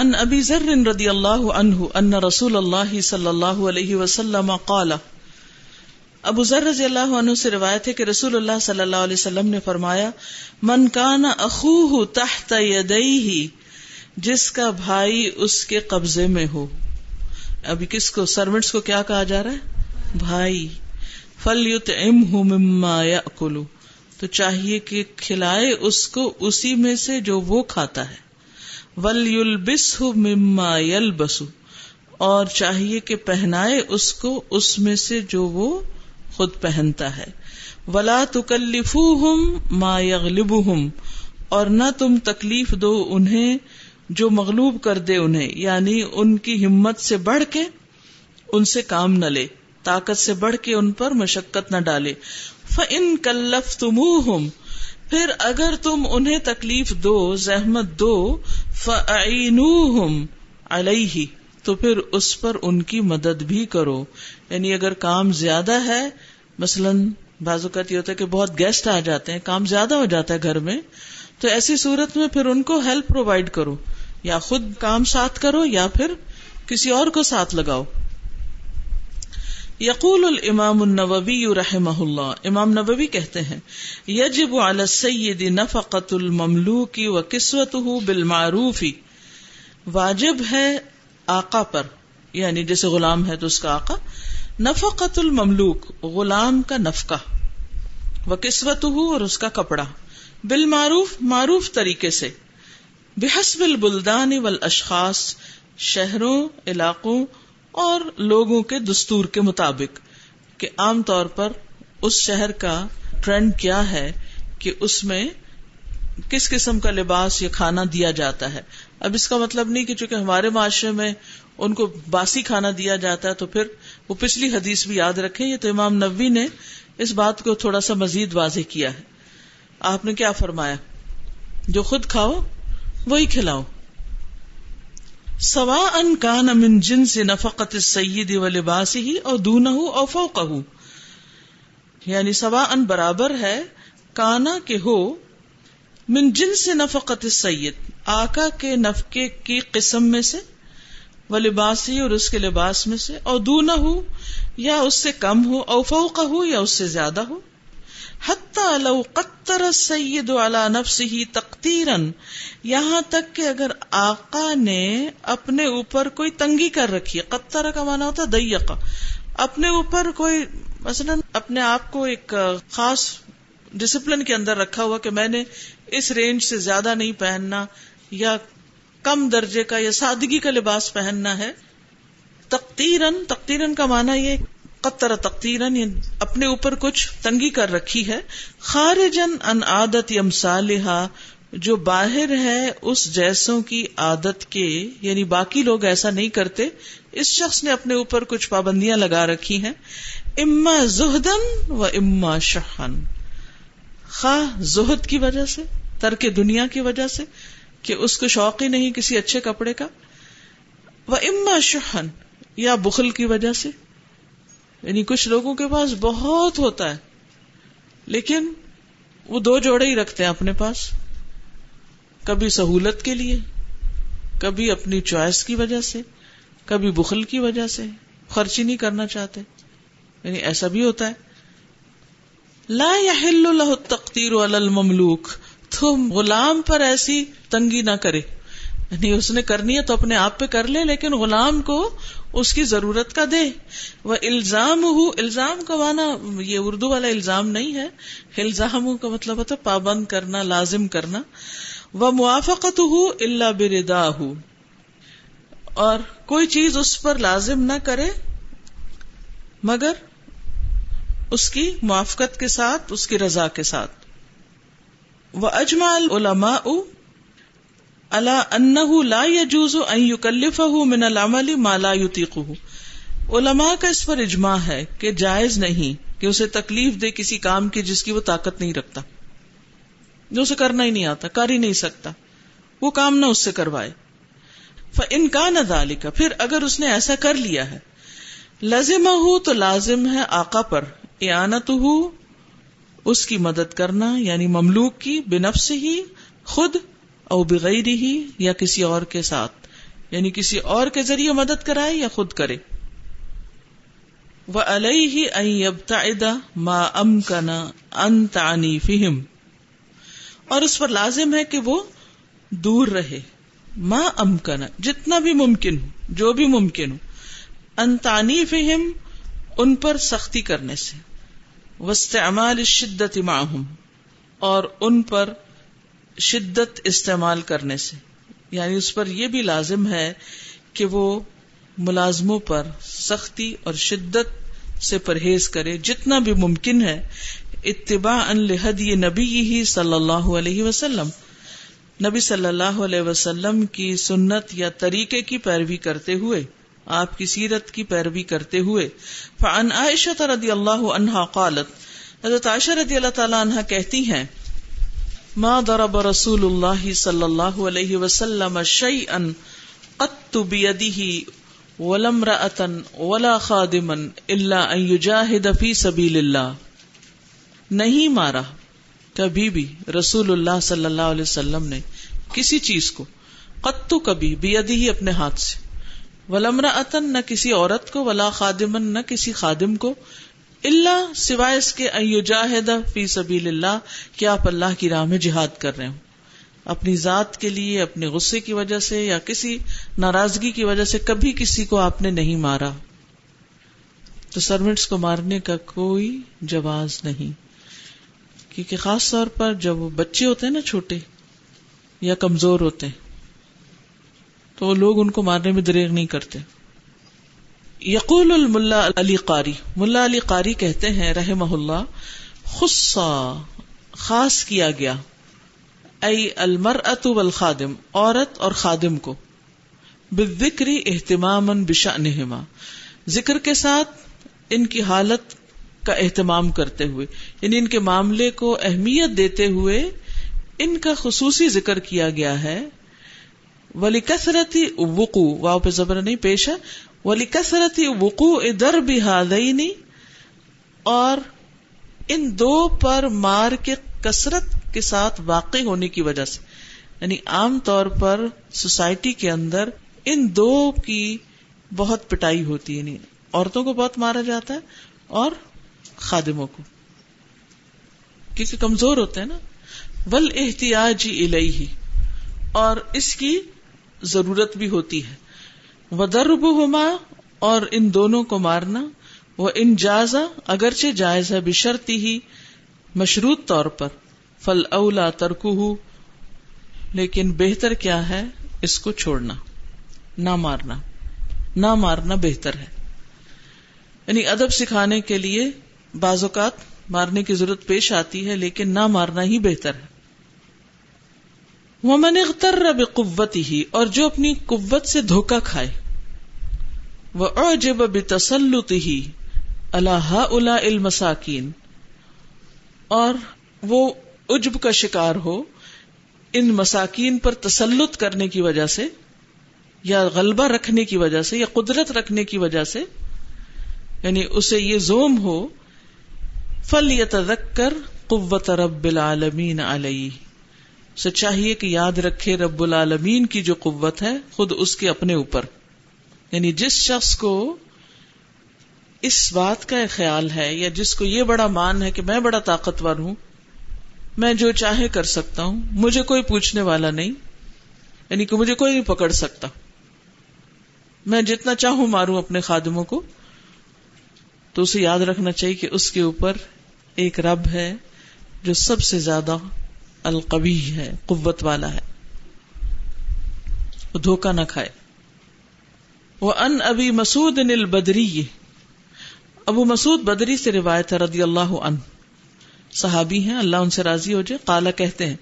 ان ابی ذر رضی اللہ عنہ ان رسول اللہ صلی اللہ علیہ وسلم قال، ابو ذر رضی اللہ عنہ سے روایت ہے کہ رسول اللہ صلی اللہ علیہ وسلم نے فرمایا، من کان اخوہ تحت یدیہ، جس کا بھائی اس کے قبضے میں ہو۔ ابھی کس کو سروینٹس کو کیا کہا جا رہا ہے؟ بھائی۔ فل یوت ام مما یا تو چاہیے کہ کھلائے اس کو اسی میں سے جو وہ کھاتا ہے۔ ول یل بس مما یل بسو اور چاہیے کہ پہنائے اس کو، اس میں سے جو وہ خود پہنتا ہے۔ ولا تکلیف ہم ما یغلب ہم اور نہ تم تکلیف دو انہیں جو مغلوب کر دے انہیں۔ یعنی ان کی ہمت سے بڑھ کے ان سے کام نہ لے، طاقت سے بڑھ کے ان پر مشقت نہ ڈالے۔ فن کلف تم پھر اگر تم انہیں تکلیف دو، زحمت دو فعین علیہ تو پھر اس پر ان کی مدد بھی کرو۔ یعنی اگر کام زیادہ ہے، مثلاً بعض اوقات یہ ہوتا ہے کہ بہت گیسٹ آ جاتے ہیں، کام زیادہ ہو جاتا ہے گھر میں، تو ایسی صورت میں پھر ان کو ہیلپ پرووائڈ کرو۔ یا خود کام ساتھ کرو یا پھر کسی اور کو ساتھ لگاؤ۔ یقول الامام النووی رحمہ اللہ، امام نبوی کہتے ہیں، یجب علی السید نفقت المملوک و کسوته بالمعروف، واجب ہے آقا پر یعنی جیسے غلام ہے تو اس کا آقا نفقت المملوک، غلام کا نفقہ، و کسوت اور اس کا کپڑا، بالمعروف، معروف طریقے سے، بحسب البلدان والاشخاص، شہروں، علاقوں اور لوگوں کے دستور کے مطابق کہ عام طور پر اس شہر کا ٹرینڈ کیا ہے کہ اس میں کس قسم کا لباس یا کھانا دیا جاتا ہے۔ اب اس کا مطلب نہیں کہ چونکہ ہمارے معاشرے میں ان کو باسی کھانا دیا جاتا ہے تو پھر وہ پچھلی حدیث بھی یاد رکھے یہ تو امام نبی نے اس بات کو تھوڑا سا مزید واضح کیا ہے۔ آپ نے کیا فرمایا؟ جو خود کھاؤ، وہی کھلاؤ۔ سوا ان کان من جن سے نفقت سید و لباس ہی اور دون او فوق یعنی سوا ان برابر ہے کانا کے ہو، من جن سے نفقت سید آقا کے نفقے کی قسم میں سے وہ لباس ہی اور اس کے لباس میں سے اور دون ہو یا اس سے کم ہو، او فوق ہو یا اس سے زیادہ ہو. لو قطر سید والا نفس ہی تختیرن یہاں تک کہ اگر آقا نے اپنے اوپر کوئی تنگی کر رکھی ہے قطر کا مانا ہوتا دیقا اپنے اوپر کوئی، مثلا اپنے آپ کو ایک خاص ڈسپلن کے اندر رکھا ہوا کہ میں نے اس رینج سے زیادہ نہیں پہننا، یا کم درجے کا، یا سادگی کا لباس پہننا ہے۔ تختیرن تختیرن کا مانا یہ قطر تختیرن اپنے اوپر کچھ تنگی کر رکھی ہے۔ خارجن ان عادت یم جو باہر ہے اس جیسوں کی عادت کے یعنی باقی لوگ ایسا نہیں کرتے، اس شخص نے اپنے اوپر کچھ پابندیاں لگا رکھی ہیں۔ اما زہدن و اما شہن خواہ زہد کی وجہ سے، ترک دنیا کی وجہ سے، کہ اس کو شوق ہی نہیں کسی اچھے کپڑے کا۔ وہ اما شہن یا بخل کی وجہ سے۔ یعنی کچھ لوگوں کے پاس بہت ہوتا ہے، لیکن وہ دو جوڑے ہی رکھتے ہیں اپنے پاس۔ کبھی سہولت کے لیے، کبھی اپنی چوائس کی وجہ سے، کبھی بخل کی وجہ سے خرچ ہی نہیں کرنا چاہتے۔ یعنی ایسا بھی ہوتا ہے۔ لا یا تختیر المملوک تو غلام پر ایسی تنگی نہ کرے۔ یعنی اس نے کرنی ہے تو اپنے آپ پہ کر لے، لیکن غلام کو اس کی ضرورت کا دے۔ وہ الزام ہو الزام کا مانا یہ اردو والا الزام نہیں ہے۔ الزام کا مطلب ہوتا پابند کرنا، لازم کرنا۔ وہ موافقت ہو اللہ بردا ہو اور کوئی چیز اس پر لازم نہ کرے، مگر اس کی موافقت کے ساتھ، اس کی رضا کے ساتھ۔ وہ اجمال علما اللہ ان لا يجوز ان يكلفه من العمل ما لا يطيقه۔ علماء کا اس پر اجماع ہے کہ جائز نہیں کہ اسے تکلیف دے کسی کام کی جس کی وہ طاقت نہیں رکھتا۔ جو اسے کرنا ہی نہیں آتا، کر ہی نہیں سکتا۔ وہ کام نہ اس سے کروائے۔ ان کا نہ کا پھر اگر اس نے ایسا کر لیا ہے۔ لازم ہو تو لازم ہے آقا پر۔ اعانت ہو اس کی مدد کرنا یعنی مملوک کی بنفس ہی خود، او بغیر ہی یا کسی اور کے ساتھ۔ یعنی کسی اور کے ذریعے مدد کرائے یا خود کرے۔ وہ علیہ ما ام کنا انتانی فہم اور اس پر لازم ہے کہ وہ دور رہے۔ ما ام کنا جتنا بھی ممکن ہو، جو بھی ممکن ہو۔ انتانی فہم ان پر سختی کرنے سے۔ وسط شدت معہم، اور ان پر شدت استعمال کرنے سے۔ یعنی اس پر یہ بھی لازم ہے کہ وہ ملازموں پر سختی اور شدت سے پرہیز کرے۔ جتنا بھی ممکن ہے اتباع لہدی نبی ہی صلی اللہ علیہ وسلم۔ نبی صلی اللہ علیہ وسلم کی سنت یا طریقے کی پیروی کرتے ہوئے، آپ کی سیرت کی پیروی کرتے ہوئے۔ فعن عائشہ رضی اللہ عنہا قالت، حضرت عائشہ رضی اللہ تعالیٰ عنہ کہتی ہیں، ما ضرب رسول اللہ صلی اللہ علیہ وسلم شیئا قط بیدہ ولا امرأة ولا خادما الا ان یجاہد فی سبیل اللہ۔ نہیں مارا کبھی بھی رسول اللہ صلی اللہ علیہ وسلم نے کسی چیز کو قطو کبھی بیدی ہی اپنے ہاتھ سے ولمرا اتن نہ کسی عورت کو، ولا خادمن، نہ کسی خادم کو اللہ سوائے اس کے ایجاہد فی سبیل اللہ کہ آپ اللہ کی راہ میں جہاد کر رہے ہوں۔ اپنی ذات کے لیے، اپنے غصے کی وجہ سے یا کسی ناراضگی کی وجہ سے کبھی کسی کو آپ نے نہیں مارا۔ تو سروینٹس کو مارنے کا کوئی جواز نہیں۔ کیونکہ خاص طور پر جب وہ بچے ہوتے ہیں نا چھوٹے یا کمزور ہوتے ہیں، تو لوگ ان کو مارنے میں دریغ نہیں کرتے۔ یقول الملا علی قاری، ملا علی قاری کہتے ہیں رحم اللہ، خصا، خاص کیا گیا۔ ائی المر ات خادم عورت اور خادم کو۔ بکری اہتمام بشا ذکر کے ساتھ ان کی حالت کا اہتمام کرتے ہوئے یعنی ان کے معاملے کو اہمیت دیتے ہوئے ان کا خصوصی ذکر کیا گیا ہے۔ ولی کثرتی وقو واؤ پہ زبر نہیں، پیش ہے۔ ولی کثرتی وقو ادر بھی اور ان دو پر مار کے کثرت کے ساتھ واقع ہونے کی وجہ سے۔ یعنی عام طور پر سوسائٹی کے اندر ان دو کی بہت پٹائی ہوتی ہے یعنی عورتوں کو بہت مارا جاتا ہے اور خادموں کو۔ کیونکہ کمزور ہوتے ہیں نا۔ ول احتیاجی الہی اور اس کی ضرورت بھی ہوتی ہے۔ وہ درب ہوما اور ان دونوں کو مارنا۔ وہ ان جائزہ اگرچہ جائز ہے بشرتی ہی مشروط طور پر۔ فل اولا ترکو لیکن بہتر کیا ہے؟ اس کو چھوڑنا۔ نہ مارنا۔ نہ مارنا بہتر ہے۔ یعنی ادب سکھانے کے لیے بعض اوقات مارنے کی ضرورت پیش آتی ہے، لیکن نہ مارنا ہی بہتر ہے۔ وہ من اختر قوت ہی اور جو اپنی قوت سے دھوکا کھائے۔ وہ اجب بسلط ہی اللہ الا المساکین اور وہ عجب کا شکار ہو ان مساکین پر تسلط کرنے کی وجہ سے، یا غلبہ رکھنے کی وجہ سے، یا قدرت رکھنے کی وجہ سے یعنی اسے یہ زوم ہو فل یا کر قوت رب العالمین علیہ سے چاہیے کہ یاد رکھے رب العالمین کی جو قوت ہے، خود اس کے اپنے اوپر۔ یعنی جس شخص کو اس بات کا خیال ہے یا جس کو یہ بڑا مان ہے کہ میں بڑا طاقتور ہوں، میں جو چاہے کر سکتا ہوں، مجھے کوئی پوچھنے والا نہیں یعنی کہ مجھے کوئی نہیں پکڑ سکتا۔ میں جتنا چاہوں ماروں اپنے خادموں کو، تو اسے یاد رکھنا چاہیے کہ اس کے اوپر ایک رب ہے جو سب سے زیادہ القوی ہے، قوت والا ہے۔ وہ دھوکا نہ کھائے۔ وہ ان ابی مسعود البدری، ابو مسعود بدری سے روایت رضی اللہ ان صحابی ہیں، اللہ ان سے راضی ہو جائے۔ کالا کہتے ہیں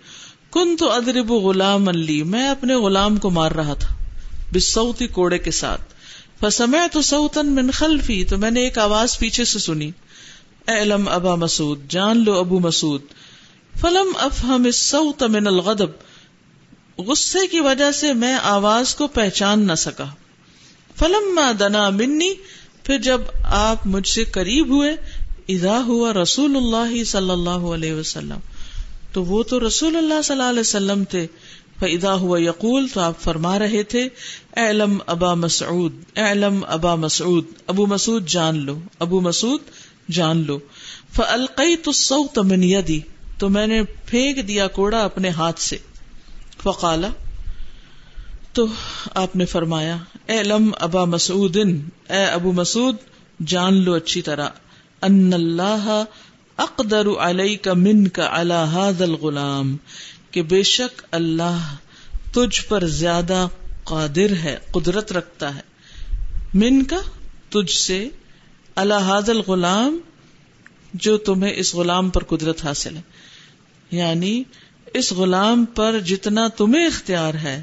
کن تو ادرب غلام علی میں اپنے غلام کو مار رہا تھا بسوتی کوڑے کے ساتھ۔ فسمع تو سوتن من خلفی، تو میں نے ایک آواز پیچھے سے سنی۔ اے علم ابا مسعود، جان لو ابو مسعود۔ فلم افہم الصوت من الغضب، غصے کی وجہ سے میں آواز کو پہچان نہ سکا۔ فلم دنا منی، پھر جب آپ مجھ سے قریب ہوئے ادا ہوا رسول اللہ صلی اللہ علیہ وسلم۔ تو وہ تو رسول اللہ صلی اللہ علیہ وسلم تھے۔ فضا ہوا یقول، تو آپ فرما رہے تھے، اعلم ابا مسعود، اعلم ابا مسعود، ابو مسعود جان لو، ابو مسعود جان لو۔ فلقئی تو سو تمن یدی تو میں نے پھینک دیا کوڑا اپنے ہاتھ سے۔ فقالا تو آپ نے فرمایا، اے لم ابا مسعود اے ابو مسعود، جان لو اچھی طرح، ان اللہ اقدر علیہ کا من کا اللہ الغلام، کہ بے شک اللہ تجھ پر زیادہ قادر ہے، قدرت رکھتا ہے۔ من کا تجھ سے اللہ الغلام جو تمہیں اس غلام پر قدرت حاصل ہے۔ یعنی اس غلام پر جتنا تمہیں اختیار ہے،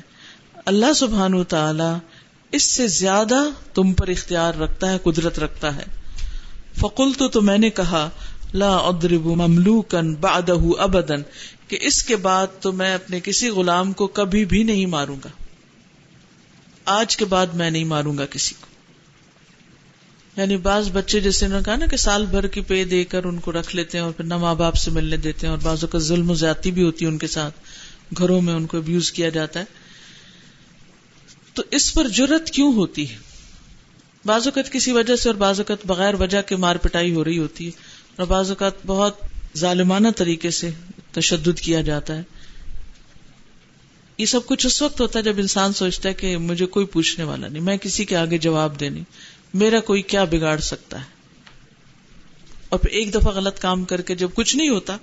اللہ سبحان تعالی اس سے زیادہ تم پر اختیار رکھتا ہے، قدرت رکھتا ہے۔ فکل تو تو میں نے کہا، لا ادرب مملوکن بادہ ابدن، کہ اس کے بعد تو میں اپنے کسی غلام کو کبھی بھی نہیں ماروں گا۔ آج کے بعد میں نہیں ماروں گا کسی کو۔ یعنی بعض بچے جیسے انہوں نے کہا نا کہ سال بھر کی پے دے کر ان کو رکھ لیتے ہیں اور پھر نہ ماں باپ سے ملنے دیتے ہیں اور بعضوں کا ظلم و زیادتی بھی ہوتی ہے ان کے ساتھ، گھروں میں ان کو ابیوز کیا جاتا ہے۔ تو اس پر جرت کیوں ہوتی ہے؟ بعض اوقات کسی وجہ سے اور بعض اوقات بغیر وجہ کے مار پٹائی ہو رہی ہوتی ہے اور بعض اوقات بہت ظالمانہ طریقے سے تشدد کیا جاتا ہے۔ یہ سب کچھ اس وقت ہوتا ہے جب انسان سوچتا ہے کہ مجھے کوئی پوچھنے والا نہیں، میں کسی کے آگے جواب دینی میرا کوئی کیا بگاڑ سکتا ہے؟ اور پھر ایک دفعہ غلط کام کر کے جب کچھ نہیں ہوتا،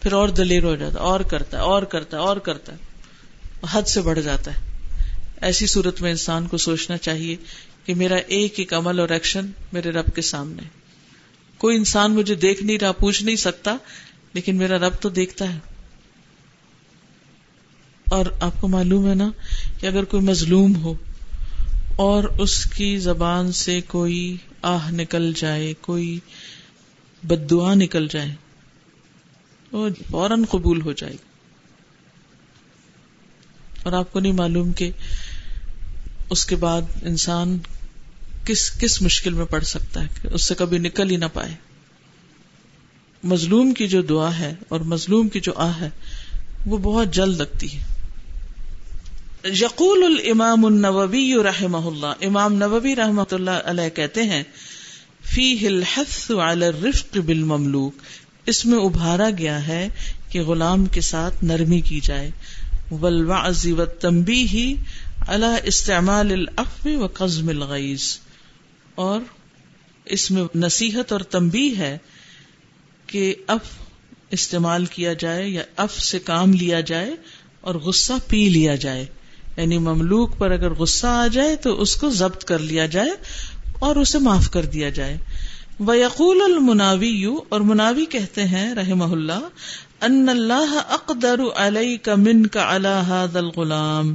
پھر اور دلیر ہو جاتا، اور کرتا ہے اور کرتا ہے اور کرتا ہے حد سے بڑھ جاتا ہے۔ ایسی صورت میں انسان کو سوچنا چاہیے کہ میرا ایک ایک عمل اور ایکشن میرے رب کے سامنے کوئی انسان مجھے دیکھ نہیں رہا، پوچھ نہیں سکتا، لیکن میرا رب تو دیکھتا ہے۔ اور آپ کو معلوم ہے نا کہ اگر کوئی مظلوم ہو اور اس کی زبان سے کوئی آہ نکل جائے، کوئی بد دعا نکل جائے، وہ فوراً قبول ہو جائے گی اور آپ کو نہیں معلوم کہ اس کے بعد انسان کس کس مشکل میں پڑ سکتا ہے، کہ اس سے کبھی نکل ہی نہ پائے۔ مظلوم کی جو دعا ہے اور مظلوم کی جو آہ ہے، وہ بہت جلد لگتی ہے۔ یقول الامام النووی رحمہ اللہ، امام نووی رحمۃ اللہ علیہ کہتے ہیں فی الحث علی الرفق بالمملوک، اس میں ابھارا گیا ہے کہ غلام کے ساتھ نرمی کی جائے، والوعظ والتنبیہ علی استعمال العفو و قزم الغیظ۔ اور اس میں نصیحت اور تنبیہ ہے کہ اف استعمال کیا جائے یا اف سے کام لیا جائے اور غصہ پی لیا جائے۔ یعنی مملوک پر اگر غصہ آ جائے تو اس کو ضبط کر لیا جائے اور اسے معاف کر دیا جائے۔ وہ یقول المناوی یو اور مناوی کہتے ہیں رحم اللہ ان اللہ اقدر علیہ کا من کا اللہ دل غلام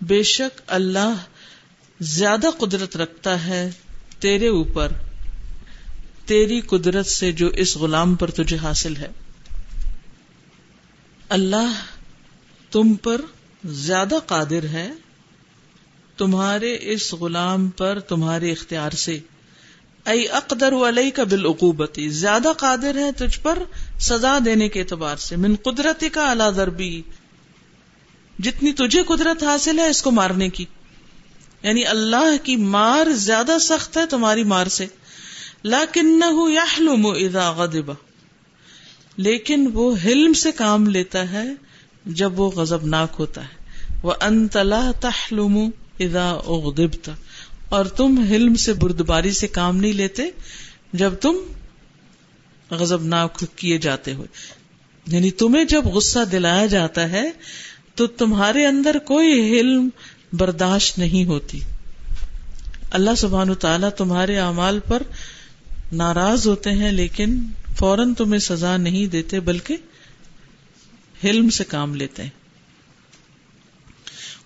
بے شک اللہ زیادہ قدرت رکھتا ہے تیرے اوپر، تیری قدرت سے جو اس غلام پر تجھے حاصل ہے۔ اللہ تم پر زیادہ قادر ہے تمہارے اس غلام پر تمہارے اختیار سے۔ ائی اقدر علیہ کا بالعقوبتی، زیادہ قادر ہے تجھ پر سزا دینے کے اعتبار سے۔ من قدرتی کا اعلی دربی جتنی تجھے قدرت حاصل ہے اس کو مارنے کی۔ یعنی اللہ کی مار زیادہ سخت ہے تمہاری مار سے۔ لاکن اذا غضب۔ لیکن وہ حلم سے کام لیتا ہے جب وہ غزب ناک ہوتا ہے۔ وہ انتلا تحلم ادا اغدبت اور تم حلم سے بردباری سے کام نہیں لیتے جب تم غزب ناک کیے جاتے ہو۔ یعنی تمہیں جب غصہ دلایا جاتا ہے تو تمہارے اندر کوئی حلم برداشت نہیں ہوتی۔ اللہ سبحان تعالیٰ تمہارے اعمال پر ناراض ہوتے ہیں لیکن فوراً تمہیں سزا نہیں دیتے بلکہ حلم سے کام لیتے ہیں۔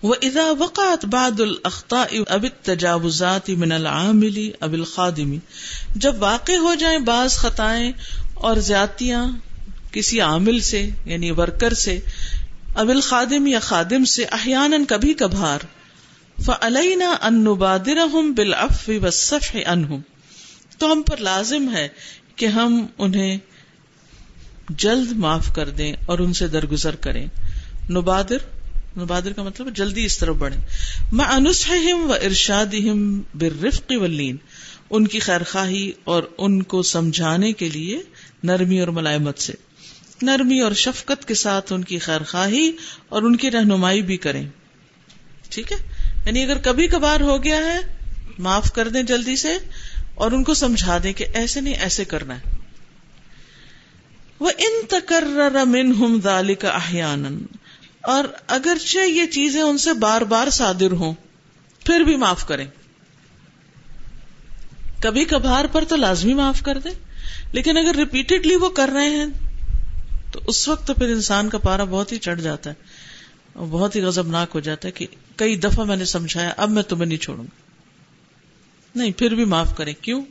وہ ادا وقات باد الخطا اب تجاوزات من العاملی اب الخادمی جب واقع ہو جائیں بعض خطائیں اور زیاتیاں کسی عامل سے یعنی ورکر سے اب الخادم یا خادم سے احیان کبھی کبھار فعلینا ان نبادرہم بالعفو والصفح عنہم تو ہم پر لازم ہے کہ ہم انہیں جلد معاف کر دیں اور ان سے درگزر کریں۔ نبادر مبادر کا مطلب جلدی اس طرف بڑھے میں انسم و ارشاد برفق ولین ان کی خیر خواہی اور ان کو سمجھانے کے لیے نرمی اور ملائمت سے۔ نرمی اور شفقت کے ساتھ ان کی خیر خواہی اور ان کی رہنمائی بھی کریں۔ ٹھیک ہے؟ یعنی اگر کبھی کبھار ہو گیا ہے، معاف کر دیں جلدی سے اور ان کو سمجھا دیں کہ ایسے نہیں، ایسے کرنا ہے۔ وہ ان تکر من ہم دال کا اور اگرچہ یہ چیزیں ان سے بار بار صادر ہوں، پھر بھی معاف کریں۔ کبھی کبھار پر تو لازمی معاف کر دیں، لیکن اگر ریپیٹڈلی وہ کر رہے ہیں، تو اس وقت تو پھر انسان کا پارا بہت ہی چڑھ جاتا ہے، اور بہت ہی غزبناک ہو جاتا ہے کہ کئی دفعہ میں نے سمجھایا، اب میں تمہیں نہیں چھوڑوں گا۔ نہیں، پھر بھی معاف کریں۔ کیوں؟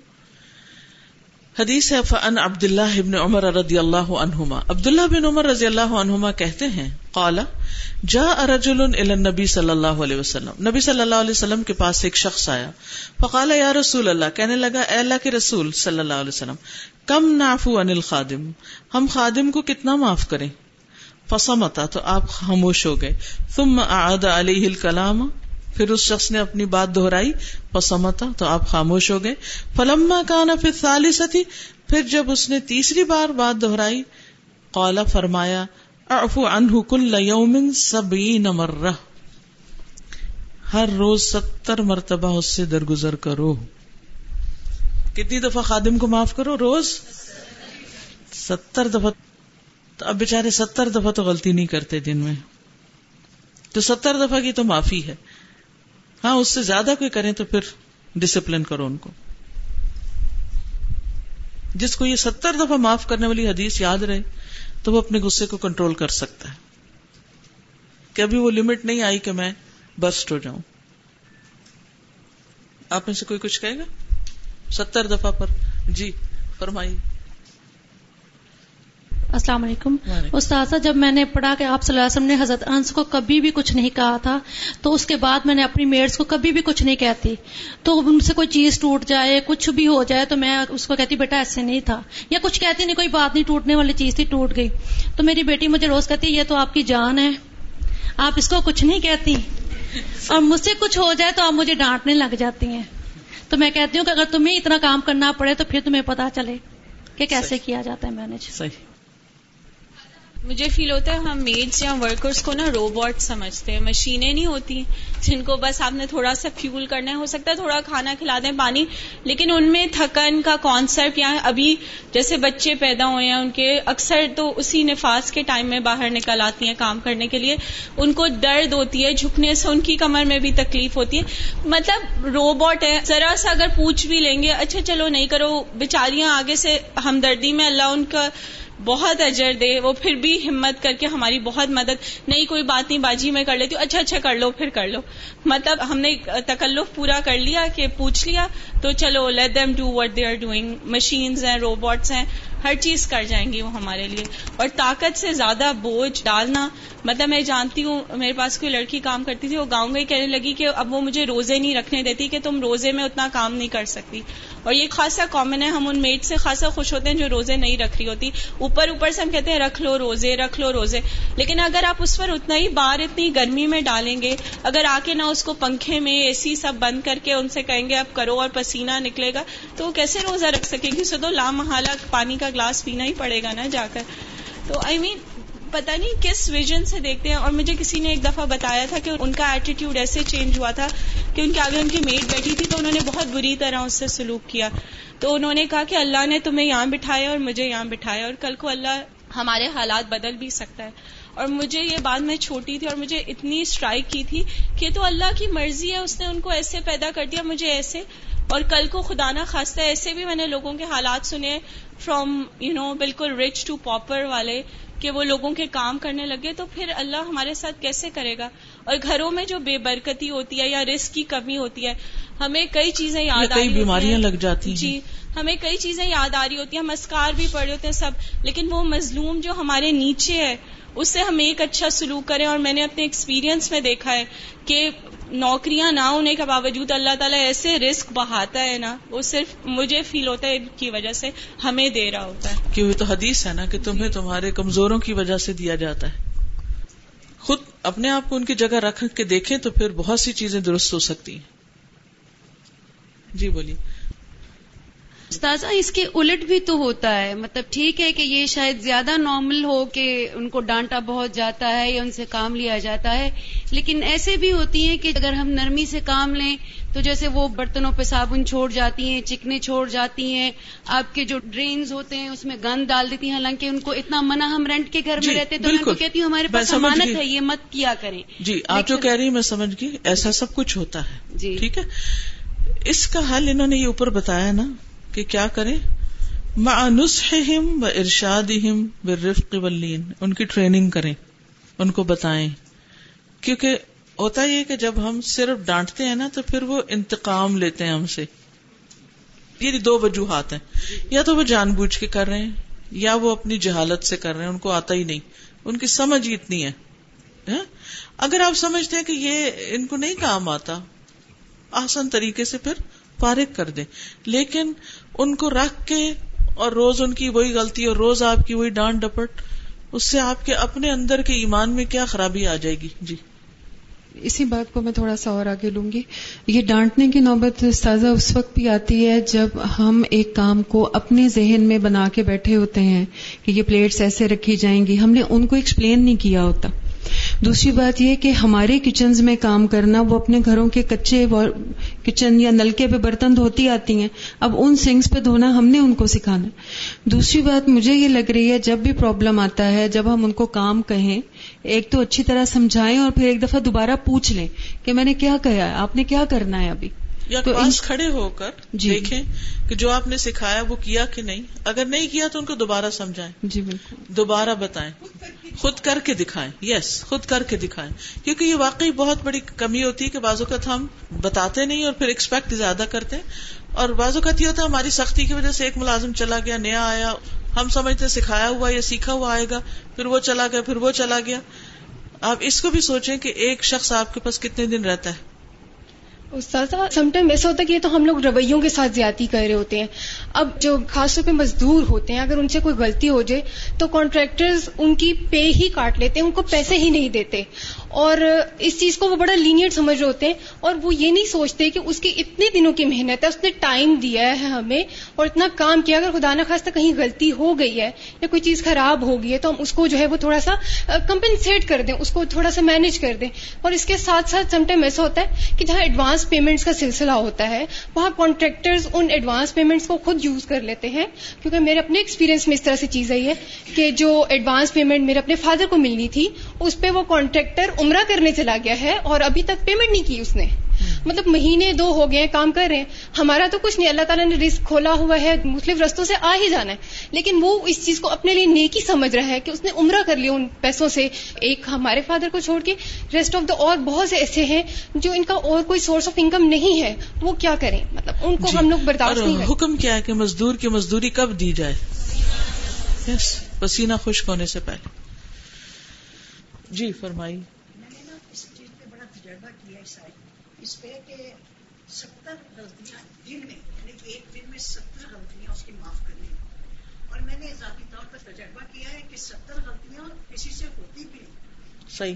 حدیث ہے فن عبد اللہ ابن عمر رضی اللہ عنہما عبد اللہ بن عمر رضی اللہ عنہما کہتے ہیں قالا جا ارجل نبی صلی اللہ علیہ وسلم۔ نبی صلی اللہ علیہ وسلم کے پاس ایک شخص آیا۔ فقال، یا رسول اللہ کہنے لگا، اے اللہ کے رسول صلی اللہ علیہ وسلم، کم نافو ان الخادم، ہم خادم کو کتنا معاف کریں؟ فسمتا تو آپ خاموش ہو گئے۔ ثم اعاد علیہ الکلام پھر اس شخص نے اپنی بات دہرائی، پسمتا، تو آپ خاموش ہو گئے۔ فلما کانا پھر ثالثتی پھر جب اس نے تیسری بار بات دہرائی، قالا فرمایا، اعفو عنہ کل یوم سبعین مرہ۔ ہر روز ستر مرتبہ اس سے درگزر کرو۔ کتنی دفعہ خادم کو معاف کرو؟ روز ستر دفعہ۔ تو اب بےچارے ستر دفعہ تو غلطی نہیں کرتے دن میں۔ تو ستر دفعہ کی تو معافی ہے۔ ہاں اس سے زیادہ کوئی کریں تو پھر ڈسپلن کرو ان کو۔ جس کو یہ ستر دفعہ معاف کرنے والی حدیث یاد رہے، تو وہ اپنے غصے کو کنٹرول کر سکتا ہے۔ کہ ابھی وہ لمٹ نہیں آئی کہ میں برسٹ ہو جاؤں۔ آپ میں سے کوئی کچھ کہے گا؟ ستر دفعہ پر۔ جی فرمائیے۔ السلام علیکم۔ استاذہ جب میں نے پڑھا کہ آپ صلی اللہ علیہ وسلم نے حضرت انس کو کبھی بھی کچھ نہیں کہا تھا تو اس کے بعد میں نے اپنی میڈس کو کبھی بھی کچھ نہیں کہتی۔ تو ان سے کوئی چیز ٹوٹ جائے کچھ بھی ہو جائے تو میں اس کو کہتی بیٹا ایسے نہیں تھا۔ یا کچھ کہتی نہیں کوئی بات نہیں ٹوٹنے والی چیز تھی ٹوٹ گئی۔ تو میری بیٹی مجھے روز کہتی یہ تو آپ کی جان ہے۔ آپ اس کو کچھ نہیں کہتی۔ اور مجھ سے کچھ ہو جائے تو آپ مجھے ڈانٹنے لگ جاتی ہیں۔ تو میں کہتی ہوں کہ اگر تمہیں اتنا کام کرنا پڑے تو پھر تمہیں پتا چلے کہ کیسے کیا جاتا ہے مینج صحیح۔ مجھے فیل ہوتا ہے ہم میڈس یا ورکرس کو نا روبوٹ سمجھتے ہیں، مشینیں نہیں ہوتی جن کو بس آپ نے تھوڑا سا فیول کرنا ہے، ہو سکتا ہے تھوڑا کھانا کھلا دیں پانی، لیکن ان میں تھکن کا کانسیپٹ یا ابھی جیسے بچے پیدا ہوئے ہیں، ان کے اکثر تو اسی نفاس کے ٹائم میں باہر نکل آتی ہیں کام کرنے کے لیے۔ ان کو درد ہوتی ہے، جھکنے سے ان کی کمر میں بھی تکلیف ہوتی ہے۔ مطلب روبوٹ ہے، ذرا سا اگر پوچھ بھی لیں گے اچھا چلو نہیں کرو بےچاریاں آگے سے ہمدردی میں اللہ ان کا بہت اجر دے، وہ پھر بھی ہمت کر کے ہماری بہت مدد، نہیں کوئی بات نہیں، باجی میں کر لیتی ہوں اچھا اچھا کر لو، پھر کر لو۔ مطلب ہم نے تکلف پورا کر لیا کہ پوچھ لیا، تو چلو let them do what they are doing machines ہیں روبوٹس ہیں۔ ہر چیز کر جائیں گی وہ ہمارے لیے۔ اور طاقت سے زیادہ بوجھ ڈالنا مطلب میں جانتی ہوں، میرے پاس کوئی لڑکی کام کرتی تھی، وہ گاؤں گئی کہنے لگی کہ اب وہ مجھے روزے نہیں رکھنے دیتی کہ تم روزے میں اتنا کام نہیں کر سکتی۔ اور یہ خاصا کامن ہے، ہم ان میٹ سے خاصا خوش ہوتے ہیں جو روزے نہیں رکھ رہی ہوتی۔ اوپر اوپر سے ہم کہتے ہیں، رکھ لو روزے، رکھ لو روزے۔ لیکن اگر آپ اس پر اتنا ہی بار، اتنی گرمی میں ڈالیں گے، اگر آ کے نہ اس کو پنکھے میں اے سی سب بند کر کے ان سے کہیں گے، اب کرو اور پسینہ نکلے گا، تو وہ کیسے روزہ رکھ سکے گی اسے تو لامحالہ پانی کا گلاس پینا ہی پڑے گا نا جا کر۔ تو آئی I مین mean, پتا نہیں کس ویژن سے دیکھتے ہیں اور مجھے کسی نے ایک دفعہ بتایا تھا کہ ان کا ایٹیٹیوڈ ایسے چینج ہوا تھا کہ ان کے آگے ان کی میٹ بیٹھی تھی تو انہوں نے بہت بری طرح اس سے سلوک کیا۔ تو انہوں نے کہا کہ اللہ نے تمہیں یہاں بٹھایا اور مجھے یہاں بٹھایا اور کل کو اللہ ہمارے حالات بدل بھی سکتا ہے۔ اور مجھے یہ بات میں چھوٹی تھی اور مجھے اتنی اسٹرائک کی تھی کہ تو اللہ کی مرضی ہے اس نے ان کو ایسے پیدا کر دیا مجھے ایسے۔ اور کل کو خدا نہ خاصہ ایسے بھی میں نے لوگوں کے حالات سنے فرام یو نو بالکل رچ ٹو پاپر والے کہ وہ لوگوں کے کام کرنے لگے۔ تو پھر اللہ ہمارے ساتھ کیسے کرے گا؟ اور گھروں میں جو بے برکتی ہوتی ہے یا رسک کی کمی ہوتی ہے ہمیں کئی چیزیں یاد آ رہی بیماریاں لگ جاتی جی ہمیں کئی چیزیں یاد آ رہی ہوتی ہیں ہم اسکار بھی پڑے ہوتے ہیں سب لیکن وہ مظلوم جو ہمارے نیچے ہے اس سے ہم ایک اچھا سلوک کریں اور میں نے اپنے ایکسپیرینس میں دیکھا ہے کہ نوکریاں نہ ہونے کے باوجود اللہ تعالیٰ ایسے رسک بہاتا ہے نا، وہ صرف مجھے فیل ہوتا ہے ان کی وجہ سے ہمیں دے رہا ہوتا ہے۔ کہ وہ تو حدیث ہے نا کہ تمہیں تمہارے کمزوروں کی وجہ سے دیا جاتا ہے۔ خود اپنے آپ کو ان کی جگہ رکھ کے دیکھیں تو پھر بہت سی چیزیں درست ہو سکتی ہیں۔ جی بولیے۔ استاذہ اس کے الٹ بھی تو ہوتا ہے۔ مطلب ٹھیک ہے کہ یہ شاید زیادہ نارمل ہو کہ ان کو ڈانٹا بہت جاتا ہے یا ان سے کام لیا جاتا ہے لیکن ایسے بھی ہوتی ہیں کہ اگر ہم نرمی سے کام لیں تو جیسے وہ برتنوں پہ صابن چھوڑ جاتی ہیں چکنے چھوڑ جاتی ہیں۔ آپ کے جو ڈرینز ہوتے ہیں اس میں گند ڈال دیتی ہیں۔ حالانکہ ان کو اتنا منع ہم رینٹ کے گھر میں جی، رہتے ہیں تو میں ان کو کہتی ہوں ہمارے پاس امانت ہے یہ مت کیا کریں۔ جی آپ جو کہہ رہی ہیں میں سمجھ گئی۔ ایسا سب کچھ ہوتا ہے۔ جی۔ ٹھیک ہے۔ اس کا حل انہوں نے یہ اوپر بتایا نا کہ کیا کریں؟ مع نصحہم و ارشادہم بالرفق واللین۔ ان کی ٹریننگ کریں، ان کو بتائیں۔ کیونکہ ہوتا یہ کہ جب ہم صرف ڈانٹتے ہیں نا، تو پھر وہ انتقام لیتے ہیں ہم سے۔ یہ دو وجوہات ہیں۔ یا تو وہ جان بوجھ کے کر رہے ہیں، یا وہ اپنی جہالت سے کر رہے ہیں، ان کو آتا ہی نہیں۔ ان کی سمجھ ہی اتنی ہے۔ ہاں؟ اگر آپ سمجھتے ہیں کہ یہ ان کو نہیں کام آتا، آسان طریقے سے پھر فارغ کر دیں۔ لیکن ان کو رکھ کے اور روز ان کی وہی غلطی اور روز آپ کی وہی ڈانٹ ڈپٹ، اس سے آپ کے اپنے اندر کے ایمان میں کیا خرابی آ جائے گی؟ جی۔ اسی بات کو میں تھوڑا سا اور آگے لوں گی۔ یہ ڈانٹنے کی نوبت تازہ اس وقت بھی آتی ہے جب ہم ایک کام کو اپنے ذہن میں بنا کے بیٹھے ہوتے ہیں کہ یہ پلیٹس ایسے رکھی جائیں گی۔ ہم نے ان کو ایکسپلین نہیں کیا ہوتا۔ دوسری بات یہ کہ ہمارے کچنز میں کام کرنا وہ اپنے گھروں کے کچے کچن یا نلکے پہ برتن دھوتی آتی ہیں۔ اب ان سنگس پہ دھونا ہم نے ان کو سکھانا۔ دوسری بات مجھے یہ لگ رہی ہے، جب بھی پرابلم آتا ہے، جب ہم ان کو کام کہیں، ایک تو اچھی طرح سمجھائیں اور پھر ایک دفعہ دوبارہ پوچھ لیں کہ میں نے کیا کہا ہے، آپ نے کیا کرنا ہے ابھی؟ یا تو پاس کھڑے ہو کر جی۔ دیکھیں کہ جو آپ نے سکھایا وہ کیا کہ نہیں۔ اگر نہیں کیا تو ان کو دوبارہ سمجھائیں۔ جی بالکل۔ دوبارہ بتائیں۔ خود کر کے دکھائیں۔ یس خود کر کے دکھائیں۔ کیونکہ یہ واقعی بہت بڑی کمی ہوتی ہے کہ بعض اوقات ہم بتاتے نہیں اور پھر ایکسپیکٹ زیادہ کرتے ہیں۔ اور بعض اوقات یہ ہوتا ہے ہماری سختی کی وجہ سے ایک ملازم چلا گیا نیا آیا ہم سمجھتے سکھایا ہوا یا سیکھا ہوا آئے گا پھر وہ چلا گیا پھر وہ چلا گیا۔ آپ اس کو بھی سوچیں کہ ایک شخص آپ کے پاس کتنے دن رہتا ہے۔ استاذہ سم ٹائم ایسا ہوتا ہے کہ یہ تو ہم لوگ رویوں کے ساتھ زیادتی کر رہے ہوتے ہیں۔ اب جو خاص طور پہ مزدور ہوتے ہیں، اگر ان سے کوئی غلطی ہو جائے، تو کانٹریکٹرز ان کی پے ہی کاٹ لیتے ہیں، ان کو پیسے ہی نہیں دیتے۔ اور اس چیز کو وہ بڑا لینئر سمجھ رہے ہوتے ہیں اور وہ یہ نہیں سوچتے کہ اس کی اتنے دنوں کی محنت ہے، اس نے ٹائم دیا ہے ہمیں اور اتنا کام کیا، اگر خدا نخواستہ کہیں غلطی ہو گئی ہے یا کوئی چیز خراب ہو گئی ہے تو ہم اس کو جو ہے وہ تھوڑا سا کمپنسیٹ کر دیں، اس کو تھوڑا سا مینج کر دیں۔ اور اس کے ساتھ ساتھ سم ٹائم ایسا ہوتا ہے کہ جہاں ایڈوانس پیمنٹس کا سلسلہ ہوتا ہے، وہاں کانٹریکٹرز ان ایڈوانس پیمنٹس کو خود یوز کر لیتے ہیں۔ کیونکہ میرے اپنے ایکسپیرینس میں اس طرح سے چیز آئی ہے کہ جو ایڈوانس پیمنٹ میرے اپنے فادر کو ملنی تھی اس پہ وہ کانٹریکٹر عمرہ کرنے چلا گیا ہے اور ابھی تک پیمنٹ نہیں کی اس نے۔ مطلب مہینے دو ہو گئے کام کر رہے ہیں۔ ہمارا تو کچھ نہیں اللہ تعالیٰ نے رسک کھولا ہوا ہے مختلف رستوں سے آ ہی جانا ہے۔ لیکن وہ اس چیز کو اپنے لیے نیکی سمجھ رہا ہے کہ اس نے عمرہ کر لیا ان پیسوں سے۔ ایک ہمارے فادر کو چھوڑ کے ریسٹ آف دا اور بہت سے ایسے ہیں جو ان کا اور کوئی سورس آف انکم نہیں ہے۔ وہ کیا کریں؟ مطلب ان کو جی۔ ہم لوگ برداشت نہیں حکم کیا ہے کہ مزدور کی مزدوری کب دی جائے؟ یس پسینہ خشک ہونے سے پہلے۔ جی فرمائی۔ میں نے نا اس چیز پہ بڑا تجربہ کیا اس اس پہ کہ ستر غلطیاں دن میں یعنی کہ ایک دن میں ستر غلطیاں اس کی معاف کرنی۔ اور میں نے ذاتی طور پر تجربہ کیا ہے کہ ستر غلطیاں کسی سے ہوتی بھی نہیں۔ صحیح۔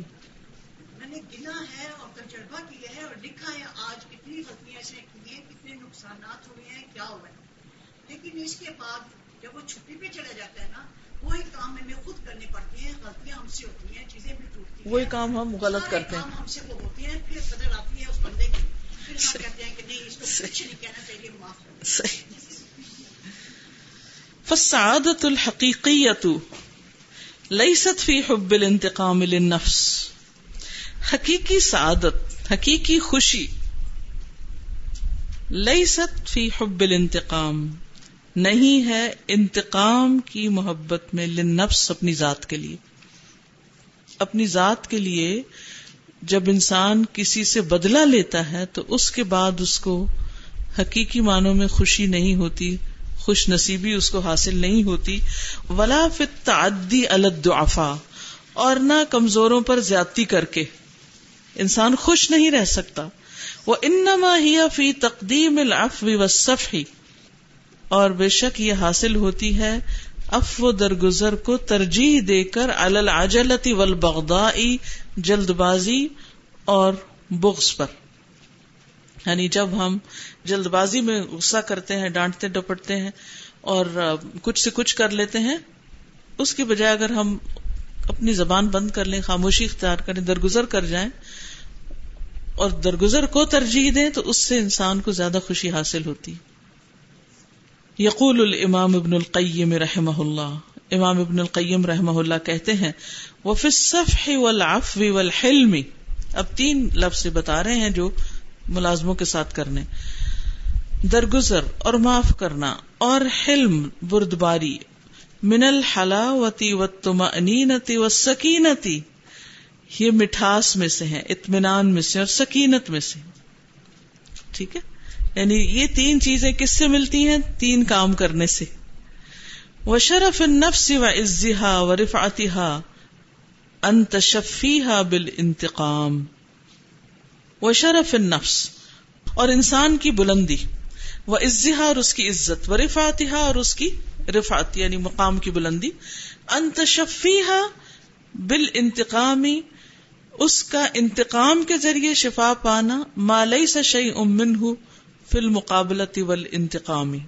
میں نے گنا ہے اور تجربہ کیا ہے اور لکھا ہے آج کتنی غلطیاں ایسے کی ہیں کتنے نقصانات ہوئے ہیں کیا ہوا ہے۔ لیکن اس کے بعد جب وہ چھٹی پہ چلا جاتا ہے نا وہی کام ہمیں خود کرنے پڑتے ہیں غلطیاں ہم سے ہوتی ہیں چیزیں بھی ٹوٹتی ہیں وہی کام ہم غلط کرتے ہیں۔ ہم سے وہ ہوتے ہیں پھر قدر آتی ہے اس بندے کی۔ پھر ہم کہتے ہیں کہ نہیں اس کو کچھ نہیں کہنا چاہیے معاف کر الحقيقية ليست في حب الانتقام للنفس۔ حقیقی سعادت حقیقی خوشی لیست فی حب الانتقام۔ نہیں ہے انتقام کی محبت میں للنفس اپنی ذات کے لیے۔ اپنی ذات کے لیے جب انسان کسی سے بدلہ لیتا ہے تو اس کے بعد اس کو حقیقی معنوں میں خوشی نہیں ہوتی، خوش نصیبی اس کو حاصل نہیں ہوتی۔ ولا فی تعدی الدعفا اور نہ کمزوروں پر زیادتی کر کے۔ انسان خوش نہیں رہ سکتا۔ وہ انما ہی فی تقدیم العفو والصفح اور بے شک یہ حاصل ہوتی ہے اف و درگزر کو ترجیح دے کر العجلتی والبغضائی جلد بازی اور بغض پر۔ یعنی جب ہم جلد بازی میں غصہ کرتے ہیں، ڈانٹتے، ڈپٹتے ہیں اور کچھ سے کچھ کر لیتے ہیں، اس کی بجائے اگر ہم اپنی زبان بند کر لیں، خاموشی اختیار کریں، درگزر کر جائیں اور درگزر کو ترجیح دیں، تو اس سے انسان کو زیادہ خوشی حاصل ہوتی۔ ہے یقول الامام ابن القیم رحمہ اللہ، امام ابن القیم رحمہ اللہ کہتے ہیں وہ فصف والعفو والحلم۔ اب تین لفظ بتا رہے ہیں جو ملازموں کے ساتھ کرنے۔ درگزر اور معاف کرنا اور حلم، بردباری۔ من الحلاوتی و تمنینتی و سکینتی یہ مٹھاس میں سے ہے اطمینان میں سے اور سکینت میں سے۔ ٹھیک ہے؟ یعنی یہ تین چیزیں کس سے ملتی ہیں؟ تین کام کرنے سے۔ وہ شرف نفس و عزا و رفاتہ انتشفیہ بال انتقام وہ شرف نفس اور انسان کی بلندی۔ وہ عزا اور اس کی عزت۔ و رفاتہ اور اس کی رفات یعنی مقام کی بلندی۔ انتشفیہ بال انتقامی اس کا انتقام کے ذریعے شفا پانا۔ مالئی سے شعی امن ہوں فل مقابلتی ول انتقامی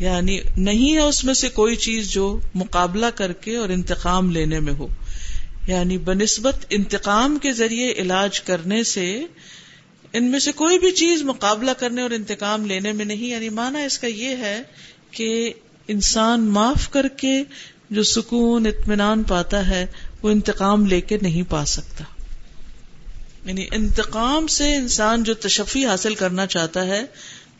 یعنی نہیں ہے اس میں سے کوئی چیز جو مقابلہ کر کے اور انتقام لینے میں ہو. یعنی بنسبت انتقام کے ذریعے علاج کرنے سے ان میں سے کوئی بھی چیز مقابلہ کرنے اور انتقام لینے میں نہیں. یعنی مانا اس کا یہ ہے کہ انسان معاف کر کے جو سکون اطمینان پاتا ہے وہ انتقام لے کے نہیں پا سکتا. یعنی انتقام سے انسان جو تشفی حاصل کرنا چاہتا ہے،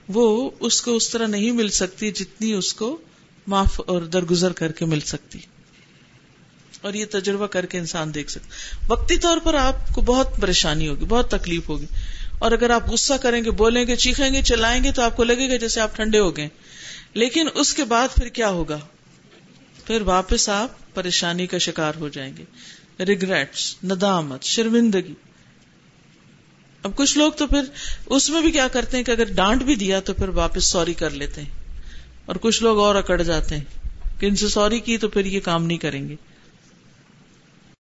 وہ اس کو اس طرح نہیں مل سکتی جتنی اس کو معاف اور درگزر کر کے مل سکتی۔ اور یہ تجربہ کر کے انسان دیکھ سکتا۔ وقتی طور پر آپ کو بہت پریشانی ہوگی، بہت تکلیف ہوگی۔ اور اگر آپ غصہ کریں گے، بولیں گے، چیخیں گے، چلائیں گے، تو آپ کو لگے گا جیسے آپ ٹھنڈے ہو گئے۔ لیکن اس کے بعد پھر کیا ہوگا؟ پھر واپس آپ پریشانی کا شکار ہو جائیں گے۔ ریگریٹس ندامت، شرمندگی۔ اب کچھ لوگ تو پھر اس میں بھی کیا کرتے ہیں کہ اگر ڈانٹ بھی دیا تو پھر واپس سوری کر لیتے ہیں اور کچھ لوگ اور اکڑ جاتے ہیں کہ ان سے سوری کی تو پھر یہ کام نہیں کریں گے۔